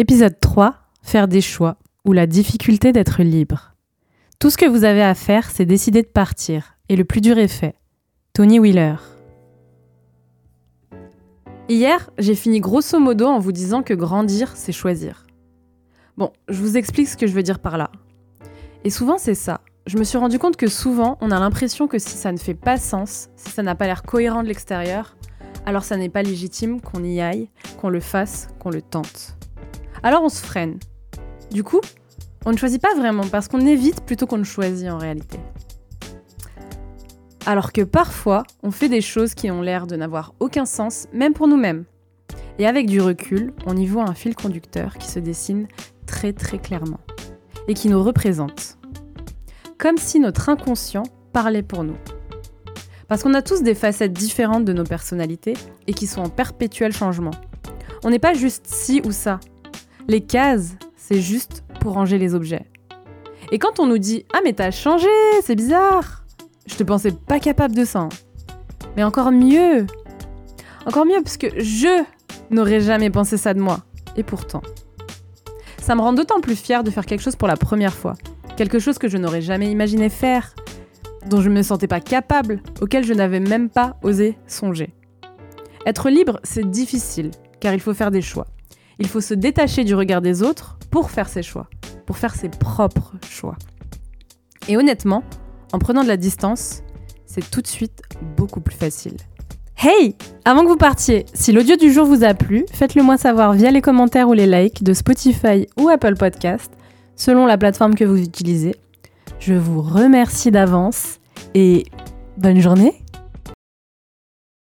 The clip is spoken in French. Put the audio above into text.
Épisode 3 Faire des choix ou la difficulté d'être libre. Tout ce que vous avez à faire, c'est décider de partir, et le plus dur est fait. Tony Wheeler. Hier, j'ai fini grosso modo en vous disant que grandir, c'est choisir. Bon, je vous explique ce que je veux dire par là. Et souvent, c'est ça. Je me suis rendu compte que souvent, on a l'impression que si ça ne fait pas sens, si ça n'a pas l'air cohérent de l'extérieur, alors ça n'est pas légitime qu'on y aille, qu'on le fasse, qu'on le tente. Alors on se freine. Du coup, on ne choisit pas vraiment parce qu'on évite plutôt qu'on ne choisit en réalité. Alors que parfois, on fait des choses qui ont l'air de n'avoir aucun sens, même pour nous-mêmes. Et avec du recul, on y voit un fil conducteur qui se dessine très très clairement et qui nous représente. Comme si notre inconscient parlait pour nous. Parce qu'on a tous des facettes différentes de nos personnalités et qui sont en perpétuel changement. On n'est pas juste ci ou ça. Les cases, c'est juste pour ranger les objets. Et quand on nous dit Ah mais t'as changé, c'est bizarre Je te pensais pas capable de ça. Mais encore mieux Encore mieux parce que je n'aurais jamais pensé ça de moi. Et pourtant. Ça me rend d'autant plus fière de faire quelque chose pour la première fois. Quelque chose que je n'aurais jamais imaginé faire, dont je ne me sentais pas capable, auquel je n'avais même pas osé songer. Être libre, c'est difficile, car il faut faire des choix. Il faut se détacher du regard des autres pour faire ses choix, pour faire ses propres choix. Et honnêtement, en prenant de la distance, c'est tout de suite beaucoup plus facile. Hey Avant que vous partiez, si l'audio du jour vous a plu, faites-le moi savoir via les commentaires ou les likes de Spotify ou Apple Podcast, selon la plateforme que vous utilisez. Je vous remercie d'avance et bonne journée